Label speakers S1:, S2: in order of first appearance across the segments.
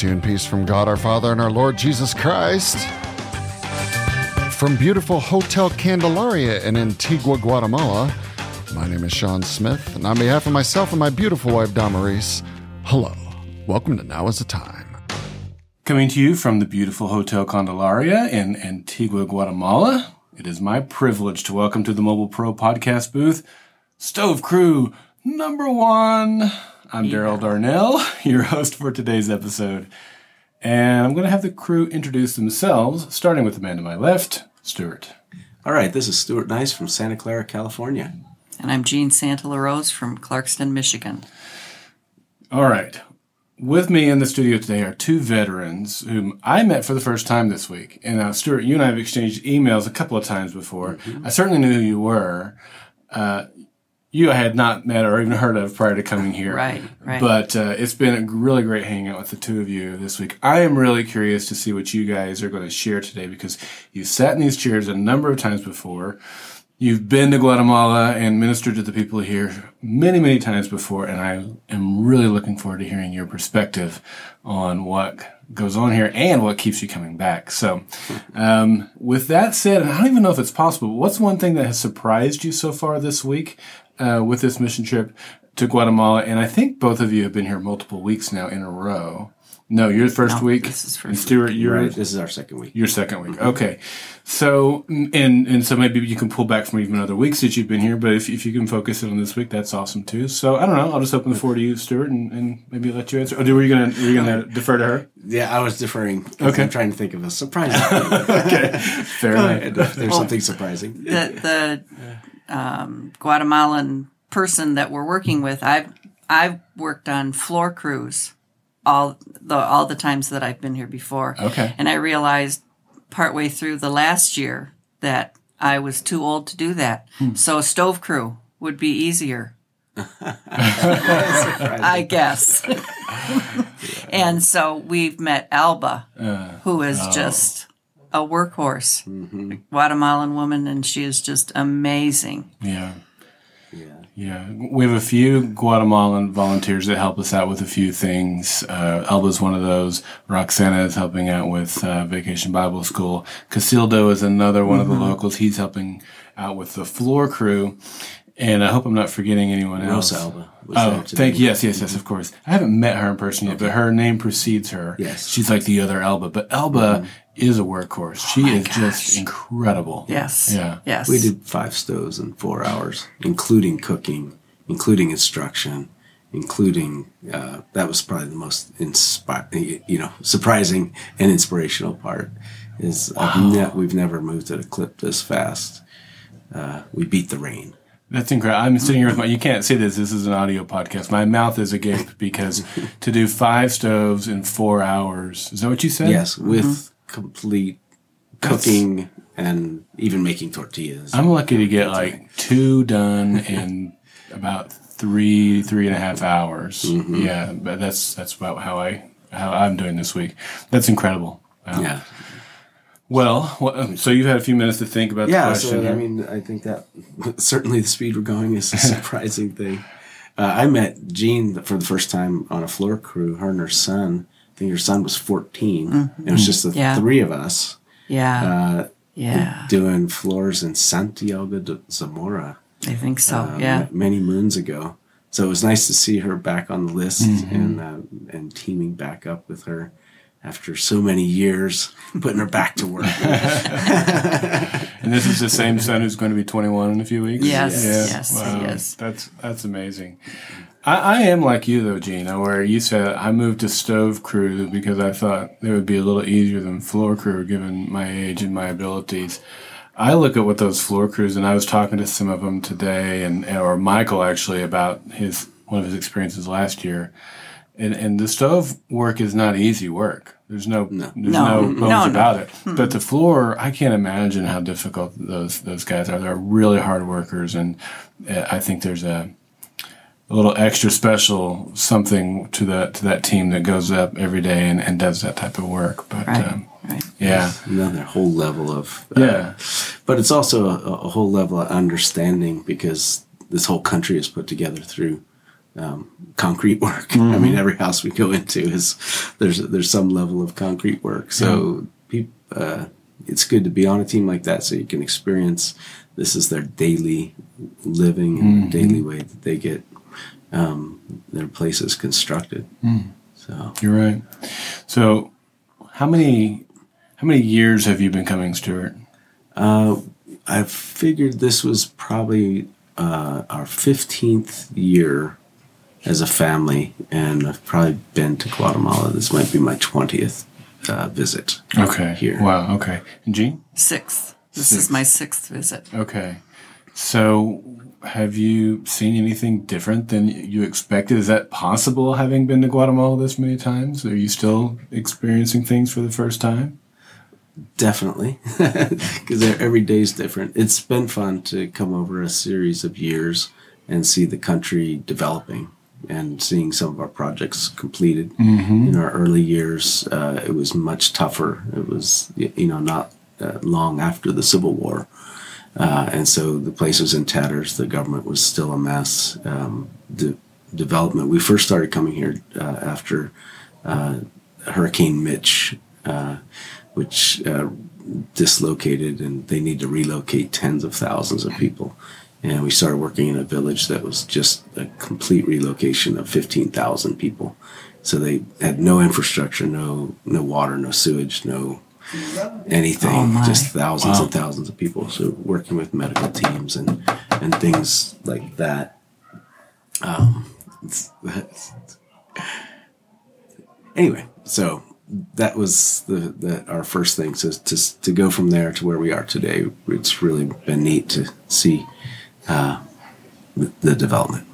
S1: to you in peace from God our Father and our Lord Jesus Christ. From beautiful Hotel Candelaria in Antigua, Guatemala, my name is Sean Smith, and on behalf of myself and my beautiful wife, Damaris, hello. Welcome to Now is the Time.
S2: Coming to you from the beautiful Hotel Candelaria in Antigua, Guatemala, it is my privilege to welcome to the Mobile Pro podcast booth Stove Crew number one. I'm Daryl Darnell, your host for today's episode. And I'm going to have the crew introduce themselves, starting with the man to my left, Stuart.
S3: All right, this is Stuart Nice from Santa Clara, California.
S4: And I'm Jean Santalarose from Clarkston, Michigan.
S2: All right. With me in the studio today are two veterans whom I met for the first time this week. And uh, Stuart, you and I have exchanged emails a couple of times before. I certainly knew who you were. Uh, you I had not met or even heard of prior to coming here.
S4: Right, right.
S2: But uh, it's been a really great hanging out with the two of you this week. I am really curious to see what you guys are going to share today because you've sat in these chairs a number of times before. You've been to Guatemala and ministered to the people here many, many times before, and I am really looking forward to hearing your perspective on what goes on here and what keeps you coming back. So, um, with that said, and I don't even know if it's possible, but what's one thing that has surprised you so far this week uh, with this mission trip to Guatemala? And I think both of you have been here multiple weeks now in a row. No, you're the first
S4: No,
S2: week.
S4: this is first
S2: and Stuart, you're
S3: Right, this is our second week.
S2: your second week. Okay. So, and, and so maybe you can pull back from even other weeks that you've been here, but if, if you can focus it on this week, that's awesome too. So I don't know. I'll just open the floor to you, Stuart, and, and maybe let you answer. Or were you going to, were you going to defer to her?
S3: Yeah, I was deferring. 'cause
S2: Okay.
S3: I'm trying to think of a surprising.
S2: okay. Fair enough.
S3: There's something surprising.
S4: The, the um, Guatemalan person that we're working with, I've I've worked on floor crews all the all the times that I've been here before.
S2: Okay.
S4: And I realized partway through the last year that I was too old to do that.
S2: Hmm.
S4: So a stove crew would be easier. I guess. and so we've met Alba, who is just a workhorse, Guatemalan woman, and she is just amazing.
S2: Yeah.
S3: Yeah.
S2: We have a few Guatemalan volunteers that help us out with a few things. Uh, Elba's one of those. Roxana is helping out with uh, Vacation Bible School. Casildo is another one of the locals. He's helping out with the floor crew. And I hope I'm not forgetting anyone else.
S3: Rosa Alba was
S2: Oh, thank you. Yes, yes, yes, of course. I haven't met her in person yet, but her name precedes her.
S3: Yes.
S2: She's like the other Elba. But Elba is a workhorse. She is just incredible.
S4: Yes.
S2: Yeah.
S4: Yes.
S3: We did five stoves in four hours, including cooking, including instruction, including uh, that was probably the most inspi- you know surprising and inspirational part. Is I've ne- we've never moved at a clip this fast. Uh, we beat the rain.
S2: That's incredible. I'm sitting here with my, you can't see this, this is an audio podcast. My mouth is agape because to do five stoves in four hours, is that what you said?
S3: Yes, with complete cooking and even making tortillas.
S2: I'm lucky to get like two done in about three, three and a half hours. Mm-hmm. Yeah, but that's, that's about how I, how I'm doing this week. That's incredible. Wow.
S3: yeah,
S2: Well, well, um, so you've had a few minutes to think about the question.
S3: yeah.
S2: So.
S3: I mean, I think that certainly the speed we're going is a surprising thing. Uh, I met Jean for the first time on a floor crew. Her and her son. Think her son was 14. It was just the
S4: Yeah.
S3: three of us
S4: yeah.
S3: uh,
S4: yeah.
S3: doing floors in Santiago de Zamora.
S4: I think so.
S3: uh,
S4: yeah.
S3: ma- many moons ago. So it was nice to see her back on the list and uh, and teaming back up with her after so many years, putting her back to work.
S2: And this is the same son who's going to be 21 in a few weeks.
S4: Yes, yes, he is.
S2: That's that's amazing. I, I am like you though, Gina, where you said I moved to stove crew because I thought it would be a little easier than floor crew given my age and my abilities. I look at what those floor crews, and I was talking to some of them today, and or Michael actually about his one of his experiences last year. And, and the stove work is not easy work. There's no, there's no,
S4: No.
S2: bones
S4: No, no.
S2: about it. But the floor, I can't imagine how difficult those those guys are. They're really hard workers, and uh, I think there's a a little extra special something to that to that team that goes up every day and, and does that type of work. But
S4: Right.
S2: um,
S4: right.
S2: yeah,
S3: Another whole level of uh,
S2: yeah,
S3: but it's also a, a whole level of understanding because this whole country is put together through um, concrete work. I mean, every house we go into is there's there's some level of concrete work. So peop uh, it's good to be on a team like that, so you can experience this is their daily living and daily way that they get um, their places constructed. So
S2: You're right. So, how many how many years have you been coming, Stuart?
S3: I figured this was probably uh, our 15th year as a family, and I've probably been to Guatemala. This might be my 20th uh, visit.
S2: Okay.
S3: Here.
S2: Wow. Okay. And Jean?
S4: Sixth. This
S2: Sixth.
S4: is my sixth visit.
S2: Okay. So, have you seen anything different than you expected? Is that possible having been to Guatemala this many times? Are you still experiencing things for the first time?
S3: Definitely, because every day is different. It's been fun to come over a series of years and see the country developing and seeing some of our projects completed. In our early years, uh, it was much tougher. It was, you know, not uh, long after the Civil War. Uh, and so the place was in tatters. The government was still a mess. Um, the development, we first started coming here uh, after uh, Hurricane Mitch, uh, which uh, dislocated, and they need to relocate tens of thousands of people. And we started working in a village that was just a complete relocation of 15,000 people. So they had no infrastructure, no no water, no sewage, no anything,
S4: Oh,
S3: just thousands
S2: Wow.
S3: and thousands of people. So working with medical teams and and things like that. Um, it's, anyway, so that was the, the our first thing. So to to go from there to where we are today, it's really been neat to see uh, the, the development.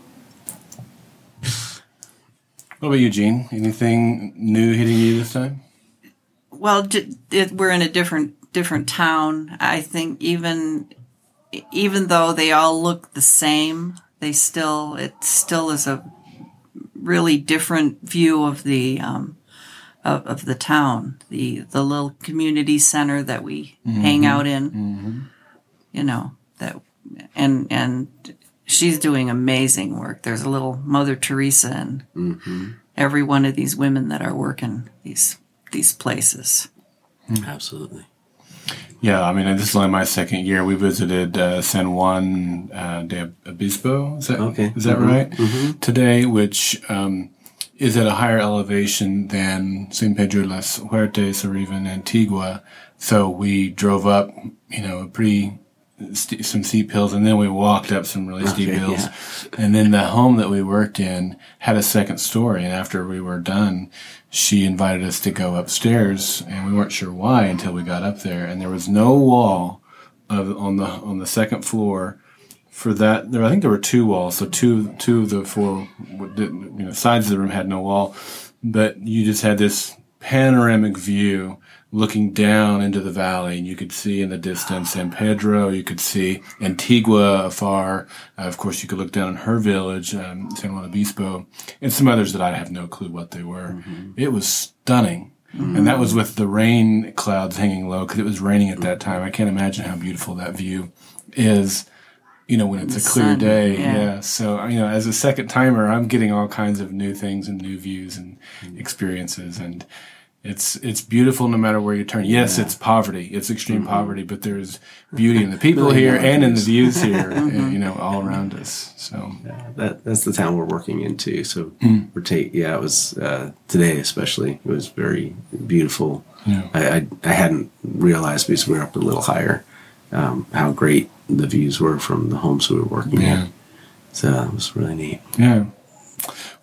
S2: What about you, Jean? Anything new hitting you this time?
S4: Well, it, we're in a different different town. I think even even though they all look the same, they still it still is a really different view of the um, of, of the town, the the little community center that we hang out in. You know that, and and she's doing amazing work. There's a little Mother Teresa in every one of these women that are working these these places.
S3: Absolutely.
S2: Yeah, I mean, this is only my second year. We visited uh, San Juan uh, de Obispo. Is that
S3: Okay.
S2: Is that
S3: Mhm.
S2: right? Today, which um, is at a higher elevation than San Pedro de las Huertas or even Antigua. So we drove up, you know, a pretty st- some steep hills, and then we walked up some really steep
S3: Okay,
S2: hills.
S3: yeah.
S2: And then the home that we worked in had a second story. And after we were done, she invited us to go upstairs, and we weren't sure why until we got up there. And there was no wall of, on the on the second floor for that. There, I think there were two walls. So two two of the four you know, sides of the room had no wall, but you just had this panoramic view looking down into the valley and you could see in the distance San Pedro, you could see Antigua afar. Uh, of course, you could look down in her village, um, San Juan Obispo, and some others that I have no clue what they were. It was stunning. And that was with the rain clouds hanging low because it was raining at that time. I can't imagine how beautiful that view is, you know, when it's a clear
S4: sun,
S2: day.
S4: yeah.
S2: yeah. So, you know, as a second timer, I'm getting all kinds of new things and new views and experiences. And it's, it's beautiful no matter where you turn. Yes, it's poverty. It's extreme poverty, but there's beauty in the people here and in the
S3: views.
S2: here, and, you know, all around us. So,
S3: That that's the town we're working into. So
S2: Hmm.
S3: we're ta- yeah, it was uh, today especially. It was very beautiful.
S2: Yeah.
S3: I, I I hadn't realized because we were up a little higher um, how great the views were from the homes we were working
S2: Yeah.
S3: in. So it was really neat.
S2: Yeah.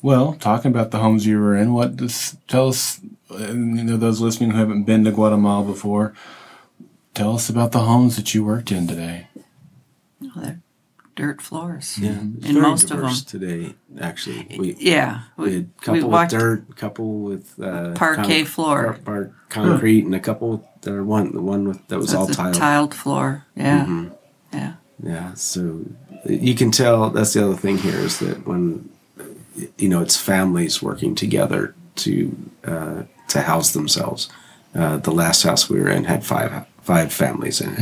S2: Well, talking about the homes you were in, what does tell us? You know, those listening who haven't been to Guatemala before, tell us about the homes that you worked in today.
S4: Oh, they're dirt floors.
S3: Yeah, it's
S4: In most of them.
S3: today. Actually, we
S4: Yeah,
S3: we
S4: we,
S3: had a
S4: we
S3: couple with
S4: walked.
S3: dirt, couple with uh,
S4: Parquet floor.
S3: par- par- concrete, and a couple. There one the one with that was all
S4: That's a
S3: tiled.
S4: tiled floor. Yeah,
S3: Mm-hmm.
S4: yeah.
S3: Yeah, so you can tell that's the other thing here is that when you know it's families working together to uh, to house themselves. Uh, the last house we were in had five five families in it.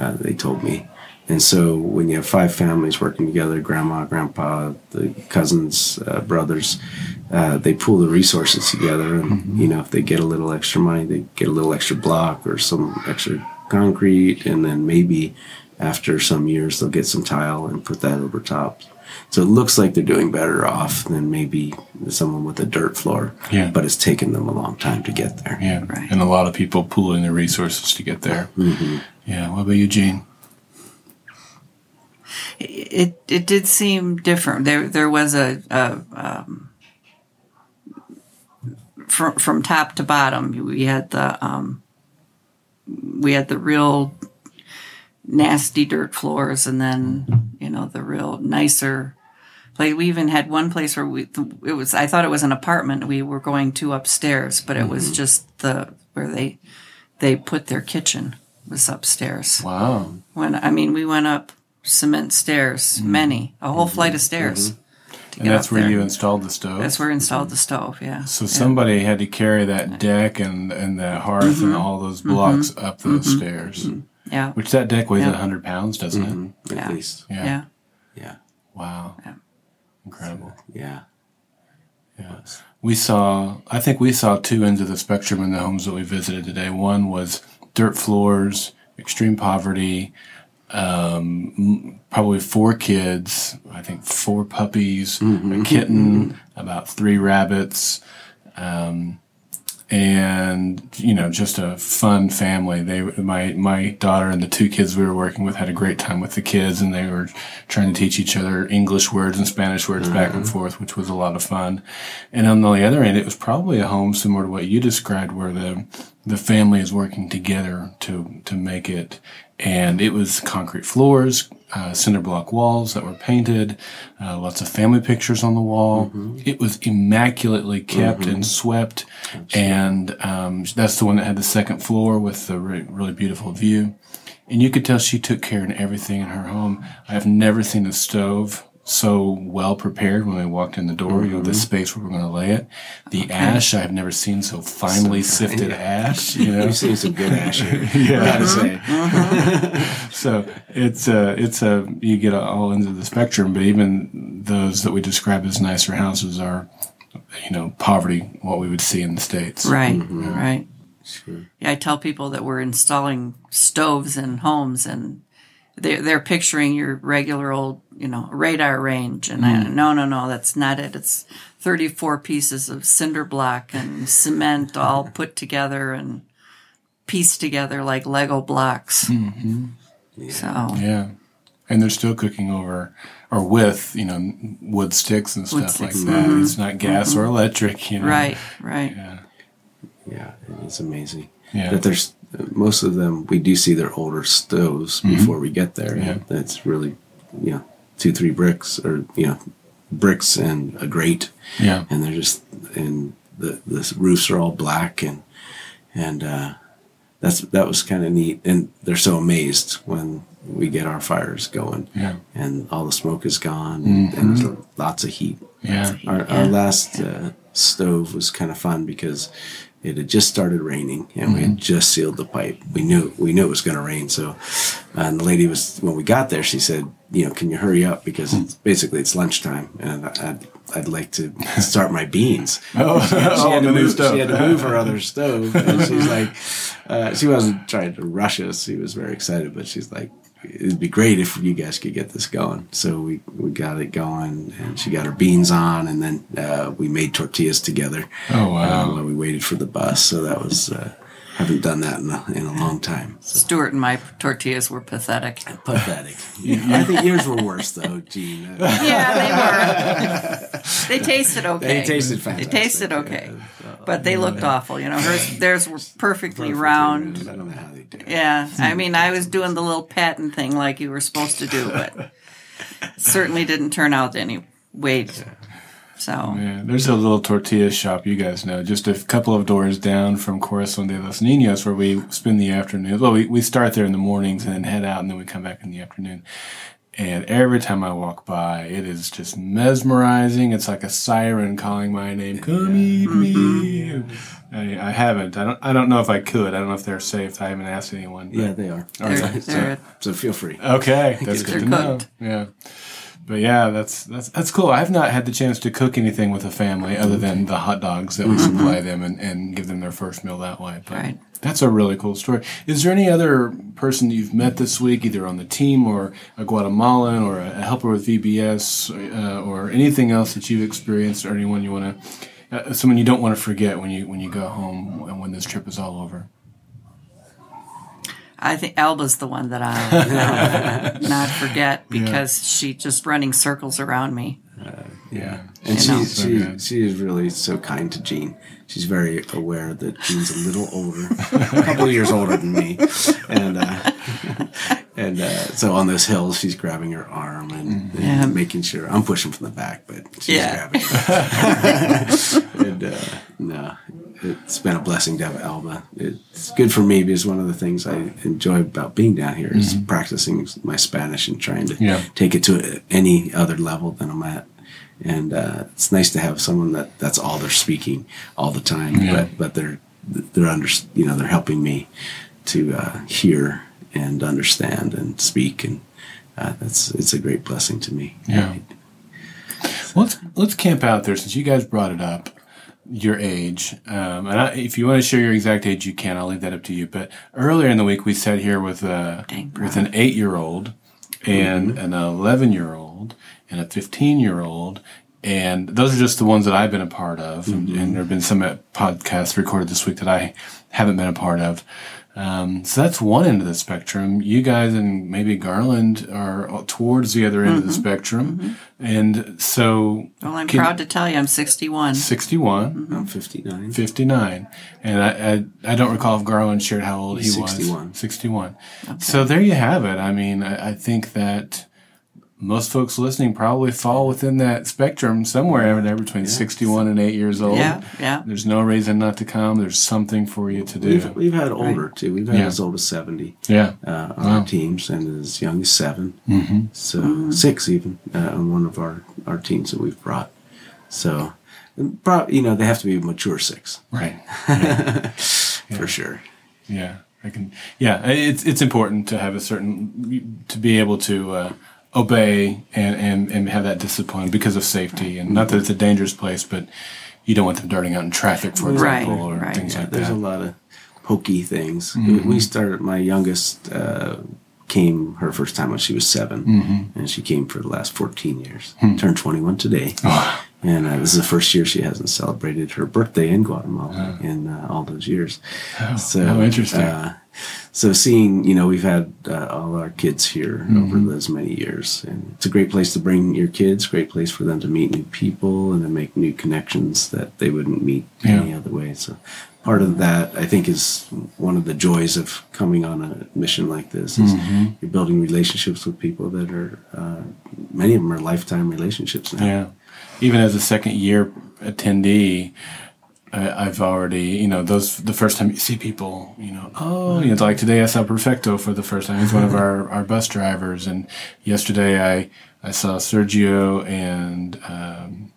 S3: Uh, they told me, And so when you have five families working together, grandma, grandpa, the cousins, uh, brothers, uh, they pool the resources together. And, you know, if they get a little extra money, they get a little extra block or some extra concrete. And then maybe after some years, they'll get some tile and put that over top. So it looks like they're doing better off than maybe someone with a dirt floor.
S2: Yeah.
S3: But it's taken them a long time to get there.
S2: Yeah,
S4: Right.
S2: and a lot of people pooling their resources to get there. Yeah. What about you, Jean?
S4: it it did seem different. There there was a, a um, from from top to bottom. We had the um, we had the real nasty dirt floors, and then you know the real nicer. Like we even had one place where we it was I thought it was an apartment we were going to upstairs, but it was mm-hmm. just the where they they put their kitchen was upstairs.
S2: Wow.
S4: When I mean, we went up cement stairs, mm-hmm. many, a whole mm-hmm. flight of stairs.
S2: Mm-hmm. And that's where
S4: there.
S2: you installed the stove.
S4: That's where we installed the stove. Yeah.
S2: so somebody had to carry that deck and and that hearth
S4: Mm-hmm.
S2: and all those blocks up those stairs.
S4: Yeah.
S2: Which that deck weighs a
S4: Yeah.
S2: hundred pounds, doesn't it?
S3: At
S4: Yeah.
S3: least.
S2: Yeah.
S4: Yeah.
S3: Yeah.
S2: Wow.
S4: Yeah.
S2: Incredible.
S3: Yeah.
S2: Yeah. We saw, I think we saw two ends of the spectrum in the homes that we visited today. One was dirt floors, extreme poverty, um, probably four kids, I think four puppies, a kitten, about three rabbits, um, and you know just a fun family. They my my daughter and the two kids we were working with had a great time with the kids and they were trying to teach each other english words and spanish words back and mm-hmm. forth which was a lot of fun. And on the other end it was probably a home similar to what you described where the the family is working together to to make it and it was concrete floors uh, cinder block walls that were painted, uh, lots of family pictures on the wall. It was immaculately kept and swept, and um, that's the one that had the second floor with the re- really beautiful view. And you could tell she took care of everything in her home. I've never seen a stove so well prepared when we walked in the door. You know, the mm-hmm. space where we're going to lay it. The ash I've never seen so finely sifted ash. You know,
S3: You've seen some good ash here. yeah. I gotta say.
S2: so it's a it's a you get all into the spectrum, but even those that we describe as nicer houses are, you know, poverty what we would see in the states.
S4: Right.
S2: Mm-hmm.
S4: Right.
S3: Sure.
S4: Yeah, I tell people that we're installing stoves in homes and they're, they're picturing your regular old, you know, radar range. And I, mm. no, no, no, that's not it. It's 34 pieces of cinder block and cement all put together and pieced together like Lego blocks. Mm-hmm. So,
S2: Yeah, and they're still cooking over or with you know wood sticks and stuff like
S4: sticks,
S2: that. Mm-hmm. It's not gas mm-hmm. or electric. You know.
S4: right, right.
S2: Yeah.
S3: Yeah, it's amazing.
S2: Yeah.
S3: That there's most of them. We do see their older stoves before we get there.
S2: Yeah.
S3: That's really, you know, two three bricks or you know, bricks and a grate,
S2: Yeah.
S3: and they're just and the the roofs are all black and and uh, that's that was kind of neat. And they're so amazed when we get our fires going.
S2: Yeah.
S3: and all the smoke is gone and, and there's lots of heat.
S2: Yeah.
S3: Our, our last uh, stove was kind of fun because it had just started raining and we had just sealed the pipe. We knew we knew it was going to rain. So, uh, and the lady was when we got there, she said, "You know, can you hurry up because it's basically it's lunchtime and I'd I'd like to start my beans."
S2: Oh,
S3: she, had to move, she had to move her other stove, and she's like, uh, she wasn't trying to rush us. She was very excited, but she's like, it'd be great if you guys could get this going. So we, we got it going, and she got her beans on, and then uh, we made tortillas together.
S2: Oh, wow.
S3: uh, while we waited for the bus, so that was uh, haven't done that in a, in a long time. So
S4: Stuart and my tortillas were pathetic.
S3: pathetic. I think yours were worse though, Jean.
S4: Yeah, they were. they tasted okay.
S3: They tasted
S4: fine.
S3: They
S4: tasted okay,
S3: yeah.
S4: But they mm-hmm. looked awful. You know, hers, theirs were perfectly round.
S3: I don't know how they do. it.
S4: Yeah, I hmm. mean, I was doing the little patent thing like you were supposed to do, but certainly didn't turn out any way. So
S2: Yeah, there's a little tortilla shop you guys know, just a couple of doors down from Corazon de los Niños, where we spend the afternoon. Well, we, we start there in the mornings and then head out, and then we come back in the afternoon. And every time I walk by, it is just mesmerizing. It's like a siren calling my name. Come eat me. Mm-hmm. I, I haven't. I don't. I don't know if I could. I don't know if they're safe. I haven't asked anyone. but-
S3: Yeah, they are.
S4: They're,
S3: So,
S4: they're,
S3: so feel free.
S2: Okay, that's good to know. Yeah, but yeah, that's that's that's cool. I've not had the chance to cook anything with a family other than the hot dogs that we supply them and, and give them their first meal that way. But
S4: Right.
S2: That's a really cool story. Is there any other person you've met this week, either on the team or a Guatemalan or a helper with VBS uh, or anything else that you've experienced, or anyone you want to, uh, someone you don't want to forget when you when you go home and when this trip is all over?
S4: I think Alba's the one that I'll not forget because she just running circles around me.
S2: Yeah,
S3: And
S4: You know.
S3: she,
S2: So
S3: she, she is really so kind to Jean. She's very aware that Jean's a little older, a couple of years older than me, and uh, and uh, so on those hills, she's grabbing her arm and, and
S4: Yeah.
S3: making sure I'm pushing from the back, but she's
S4: Yeah.
S3: grabbing. Her. and uh, no, it's been a blessing to have Alba. It's good for me because one of the things I enjoy about being down here is practicing my Spanish and trying to
S2: Yeah.
S3: take it to any other level than I'm at. And uh, it's nice to have someone that that's all they're speaking all the time,
S2: Yeah.
S3: but but they're they're under you know they're helping me to uh, hear and understand and speak, and uh, that's it's a great blessing to me.
S2: Yeah. Well, let's let's camp out there since you guys brought it up. Your age, um, and I, if you want to share your exact age, you can. I'll leave that up to you. But earlier in the week, we sat here with a
S4: Dang,
S2: with an eight year old and mm-hmm. an eleven year old and a fifteen year old, and those are just the ones that I've been a part of. And, mm-hmm. and there have been some podcasts recorded this week that I haven't been a part of. Um, so that's one end of the spectrum. You guys and maybe Garland are towards the other end of the mm-hmm. spectrum. Mm-hmm. And so
S4: Well, I'm
S2: Can-
S4: proud to tell you I'm 61.
S2: 61, mm-hmm.
S3: I'm 59.
S2: 59. And I, I, I don't recall if Garland shared how old he
S3: He's
S2: was.
S3: 61.
S2: 61. So there you have it. I mean, I, I think that most folks listening probably fall within that spectrum somewhere in there between 61 and 8 years old.
S4: Yeah, yeah.
S2: There's no reason not to come. There's something for you to do.
S3: We've, we've had older too. We've had
S2: Yeah.
S3: as old as 70
S2: yeah.
S3: uh, on our teams and as young as 7 Mm-hmm. So six even uh, on one of our, our teams that we've brought. So, and pro- you know, they have to be mature six
S2: Right.
S3: for sure.
S2: Yeah, I can. Yeah, it's it's important to have a certain to be able to uh, obey and, and and have that discipline because of safety, and not that it's a dangerous place, but you don't want them darting out in traffic, for
S4: Right,
S2: example, or
S4: right.
S2: things
S3: Yeah,
S2: like
S3: there's
S2: that.
S3: There's a lot of pokey things. We started. My youngest uh, came her first time when she was 7 and she came for the last 14 years. Turned 21 today, and uh, this is the first year she hasn't celebrated her birthday in Guatemala in uh, all those years. so
S2: how interesting.
S3: Uh, so seeing, you know, we've had uh, all our kids here over those many years, and it's a great place to bring your kids. Great place for them to meet new people and to make new connections that they wouldn't meet
S2: Yeah.
S3: any other way. So part of that, I think, is one of the joys of coming on a mission like this. Is you're building relationships with people that are uh, many of them are lifetime relationships now.
S2: Yeah, even as a second year attendee. I, I've already, you know, those the first time you see people, you know, oh, you know, like today I saw Perfecto for the first time. He's one of our, our bus drivers, and yesterday I I saw Sergio and um,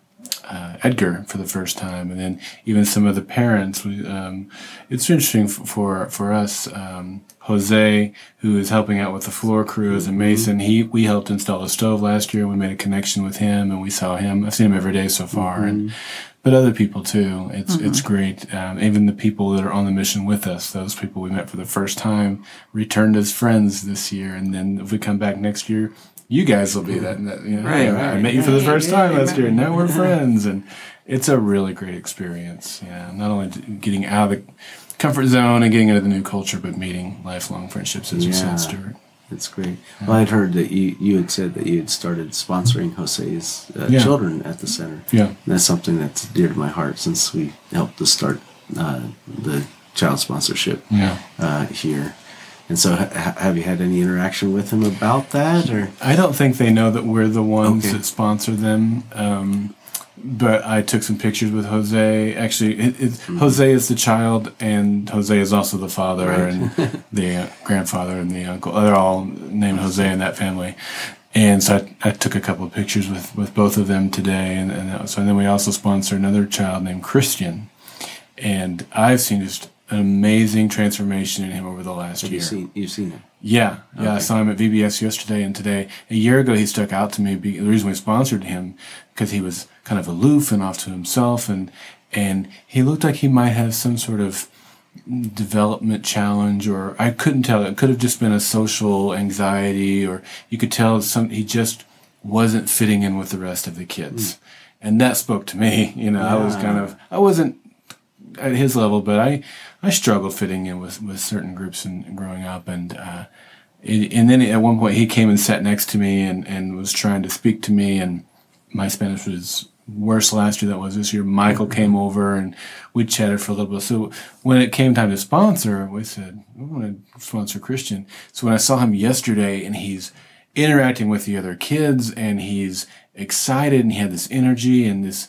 S2: uh, Edgar for the first time, and then even some of the parents. We, um, it's interesting f- for for us. Um, Jose, who is helping out with the floor crew as a mason, he we helped install a stove last year. We made a connection with him, and we saw him. I've seen him every day so far, and but other people too. It's it's great. Um, even the people that are on the mission with us, those people we met for the first time, returned as friends this year, and then if we come back next year, you guys will be that. that you know,
S4: Right,
S2: "Hey, I
S4: right.
S2: met you for the first
S4: yeah,
S2: time
S4: yeah,
S2: last year, and now we're friends, and it's a really great experience. Yeah, not only getting out of the comfort zone and getting into the new culture, but meeting lifelong friendships, as you said, Stuart.
S3: That's great. Well, I'd heard that you, you had said that you had started sponsoring Jose's uh,
S2: Yeah.
S3: children at the center.
S2: Yeah.
S3: And that's something that's dear to my heart since we helped to start uh, the child sponsorship
S2: Yeah.
S3: uh, here. And so, ha- have you had any interaction with him about that, or
S2: I don't think they know that we're the ones
S3: Okay.
S2: that sponsor them. Um, but I took some pictures with Jose. Actually, it, it, Jose is the child, and Jose is also the father
S3: Right.
S2: and the uh, grandfather and the uncle. They're all named Jose in that family. and so I, I took a couple of pictures with, with both of them today, and, and so and then we also sponsor another child named Christian, and I've seen just an amazing transformation in him over the last
S3: Have
S2: year.
S3: you seen you've seen it?
S2: Yeah, yeah. I saw him at VBS yesterday and today. A year ago, he stuck out to me. Be, the reason we sponsored him because he was kind of aloof and off to himself, and and he looked like he might have some sort of development challenge, or I couldn't tell. It could have just been a social anxiety, or you could tell some he just wasn't fitting in with the rest of the kids, and that spoke to me. You know, I was kind of I wasn't at his level, but I I struggled fitting in with with certain groups and, and growing up, and uh, it, and then at one point he came and sat next to me and and was trying to speak to me, and my Spanish was worse last year than it was this year. Michael mm-hmm. came over and we chatted for a little bit. So when it came time to sponsor, we said we want to sponsor Christian. So when I saw him yesterday and he's interacting with the other kids and he's excited and he had this energy and this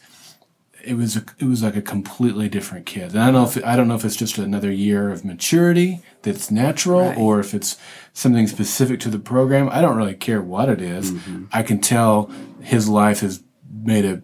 S2: it was a, it was like a completely different kid. And I don't know if I don't know if it's just another year of maturity that's natural
S4: Right.
S2: or if it's something specific to the program. I don't really care what it is. Mm-hmm. I can tell his life has made a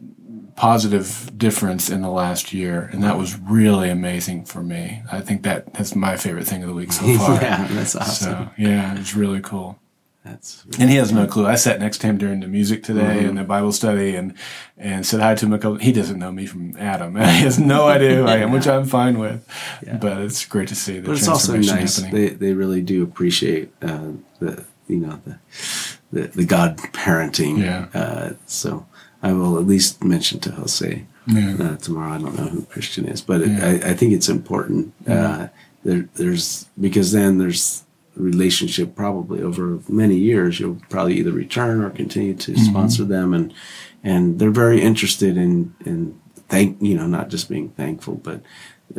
S2: positive difference in the last year, and that was really amazing for me. I think that that's my favorite thing of the week so far.
S3: yeah, that's awesome.
S2: So yeah, it's really cool.
S3: That's
S2: And he has no clue. I sat next to him during the music today and the Bible study and, and said hi to him. A couple, he doesn't know me from Adam. he has no idea who I am, which I'm fine with. But it's great to see the
S3: but it's also
S2: transformation
S3: nice.
S2: happening.
S3: They they really do appreciate uh, the you know the the, the God parenting.
S2: Yeah.
S3: Uh, so I will at least mention to Jose
S2: Yeah.
S3: uh, tomorrow. I don't know who Christian is, but it,
S2: Yeah.
S3: I, I think it's important. Uh, there, there's because then there's a relationship probably over many years. You'll probably either return or continue to
S2: Mm-hmm.
S3: sponsor them, and and they're very interested in in thank you know not just being thankful, but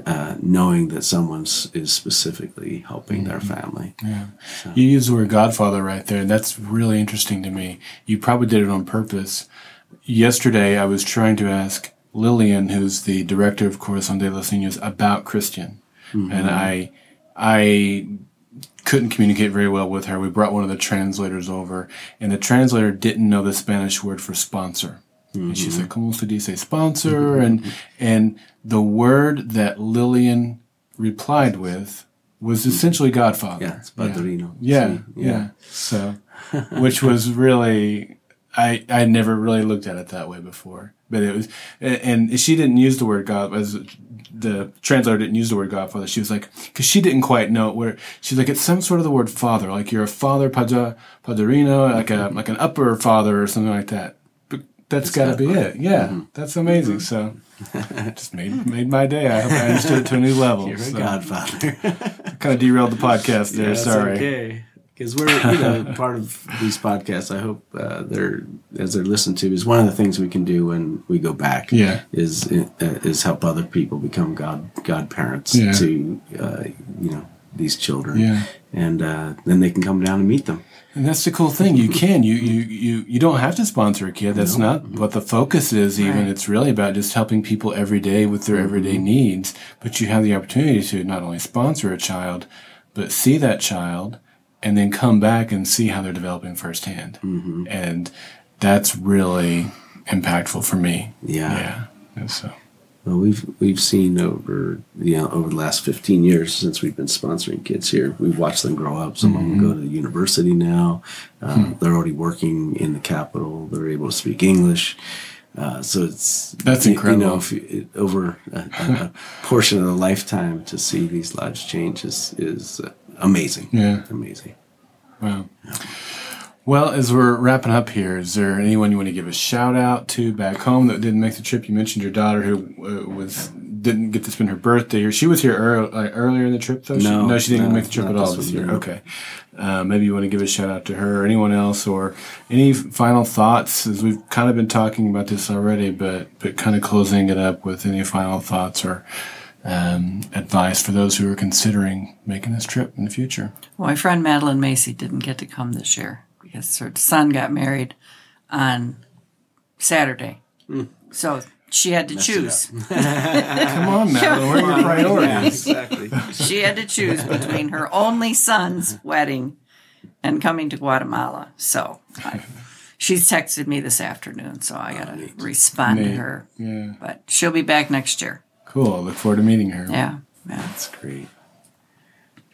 S3: uh, knowing that someone is specifically helping their
S2: Mm-hmm.
S3: family.
S2: Yeah. You use the word Godfather right there, and that's really interesting to me. You probably did it on purpose. Yesterday, I was trying to ask Lillian, who's the director of Corazon de los Niños, about Christian, mm-hmm. and I, I couldn't communicate very well with her. We brought one of the translators over, and the translator didn't know the Spanish word for sponsor. And she mm-hmm. said, "Cómo se dice sponsor?" Mm-hmm. And and the word that Lillian replied with was essentially Godfather.
S3: Yeah, it's padrino.
S2: Yeah,
S3: Sí,
S2: yeah. So, which was really, I I never really looked at it that way before. But it was, and she didn't use the word God as the translator didn't use the word Godfather. She was like, because she didn't quite know it where she's like, it's some sort of the word father, like you're a father padre, padrino, like a like an upper father or something like that. But that's got to be it. Yeah, mm-hmm. that's amazing. Mm-hmm. So. just made made my day. I hope I understood it to a new level.
S3: You're a godfather.
S2: kind of derailed the podcast there.
S3: That's
S2: Sorry.
S3: okay. Because we're you know part of these podcasts. I hope uh, they're as they're listened to is one of the things we can do when we go back.
S2: Yeah.
S3: is uh, is help other people become god godparents
S2: Yeah.
S3: to uh, you know these children.
S2: Yeah.
S3: and uh, then they can come down and meet them.
S2: And that's the cool thing. You can. You you you you don't have to sponsor a kid. That's not what the focus is. Even
S4: Right.
S2: it's really about just helping people every day with their everyday needs. But you have the opportunity to not only sponsor a child, but see that child, and then come back and see how they're developing firsthand. And that's really impactful for me.
S3: Yeah.
S2: Yeah. So.
S3: Well, we've we've seen over you know over the last fifteen years since we've been sponsoring kids here, we've watched them grow up. Some of them go to university now. Um, They're already working in the capital. They're able to speak English. Uh, so it's
S2: That's
S3: you-
S2: incredible.
S3: You know, if it, over a, a, a portion of a lifetime to see these lives change is is uh, amazing.
S2: Yeah.
S3: amazing.
S2: Wow. Well, as we're wrapping up here, is there anyone you want to give a shout out to back home that didn't make the trip? You mentioned your daughter who uh, was didn't get to spend her birthday here. She was here earl- like, earlier in the trip, though. She-
S3: No,
S2: no, she didn't
S3: no,
S2: make the trip at all
S3: this
S2: year.
S3: no.
S2: Okay, uh, maybe you want to give a shout out to her or anyone else, or any final thoughts? As we've kind of been talking about this already, but but kind of closing it up with any final thoughts or um, advice for those who are considering making this trip in the future.
S4: Well, my friend Madeline Macy didn't get to come this year because her son got married on Saturday. So she had to choose.
S2: Come on, Madeline, where are your priorities?
S3: exactly.
S4: She had to choose between her only son's wedding and coming to Guatemala. So I, she's texted me this afternoon, so I got to respond to her.
S2: Yeah.
S4: But she'll be back next year.
S2: Cool. I look forward to meeting her.
S4: Yeah. Yeah.
S3: That's great.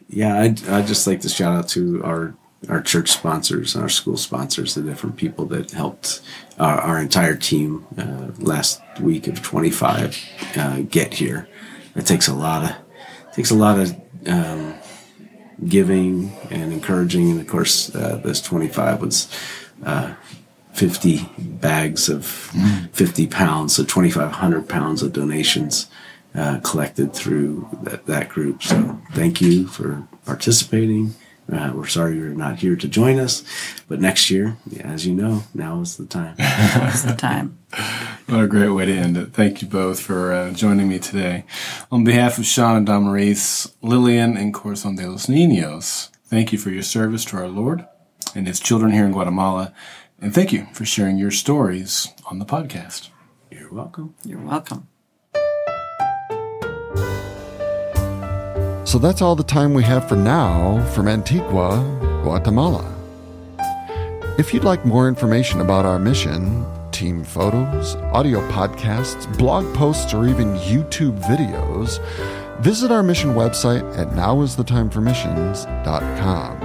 S3: Yeah, I'd, I'd just like to shout out to our our church sponsors, our school sponsors, the different people that helped our, our entire team uh, last week of 25 uh, get here. It takes a lot of takes a lot of um, giving and encouraging, and of course, uh, this 25 was. Uh, 50 bags of 50 pounds, so 2,500 pounds of donations uh, collected through that, that group. So thank you for participating. Uh, we're sorry you're not here to join us, but next year, as you know, now is the time.
S4: That's the time.
S2: What a great way to end it. Thank you both for uh, joining me today. On behalf of Sean and Damaris, Lillian, and Corazon de los Niños, thank you for your service to our Lord and his children here in Guatemala. And thank you for sharing your stories on the podcast.
S3: You're welcome.
S4: You're welcome.
S1: So that's all the time we have for now from Antigua, Guatemala. If you'd like more information about our mission, team photos, audio podcasts, blog posts, or even YouTube videos, visit our mission website at nowisthetime4missions.com.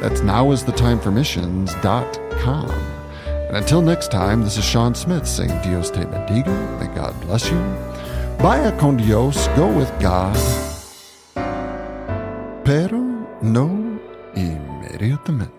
S1: That's nowisthetime4missions.com. And until next time, this is Sean Smith saying Dios te bendiga, may God bless you. Vaya con Dios, go with God pero no inmediatamente.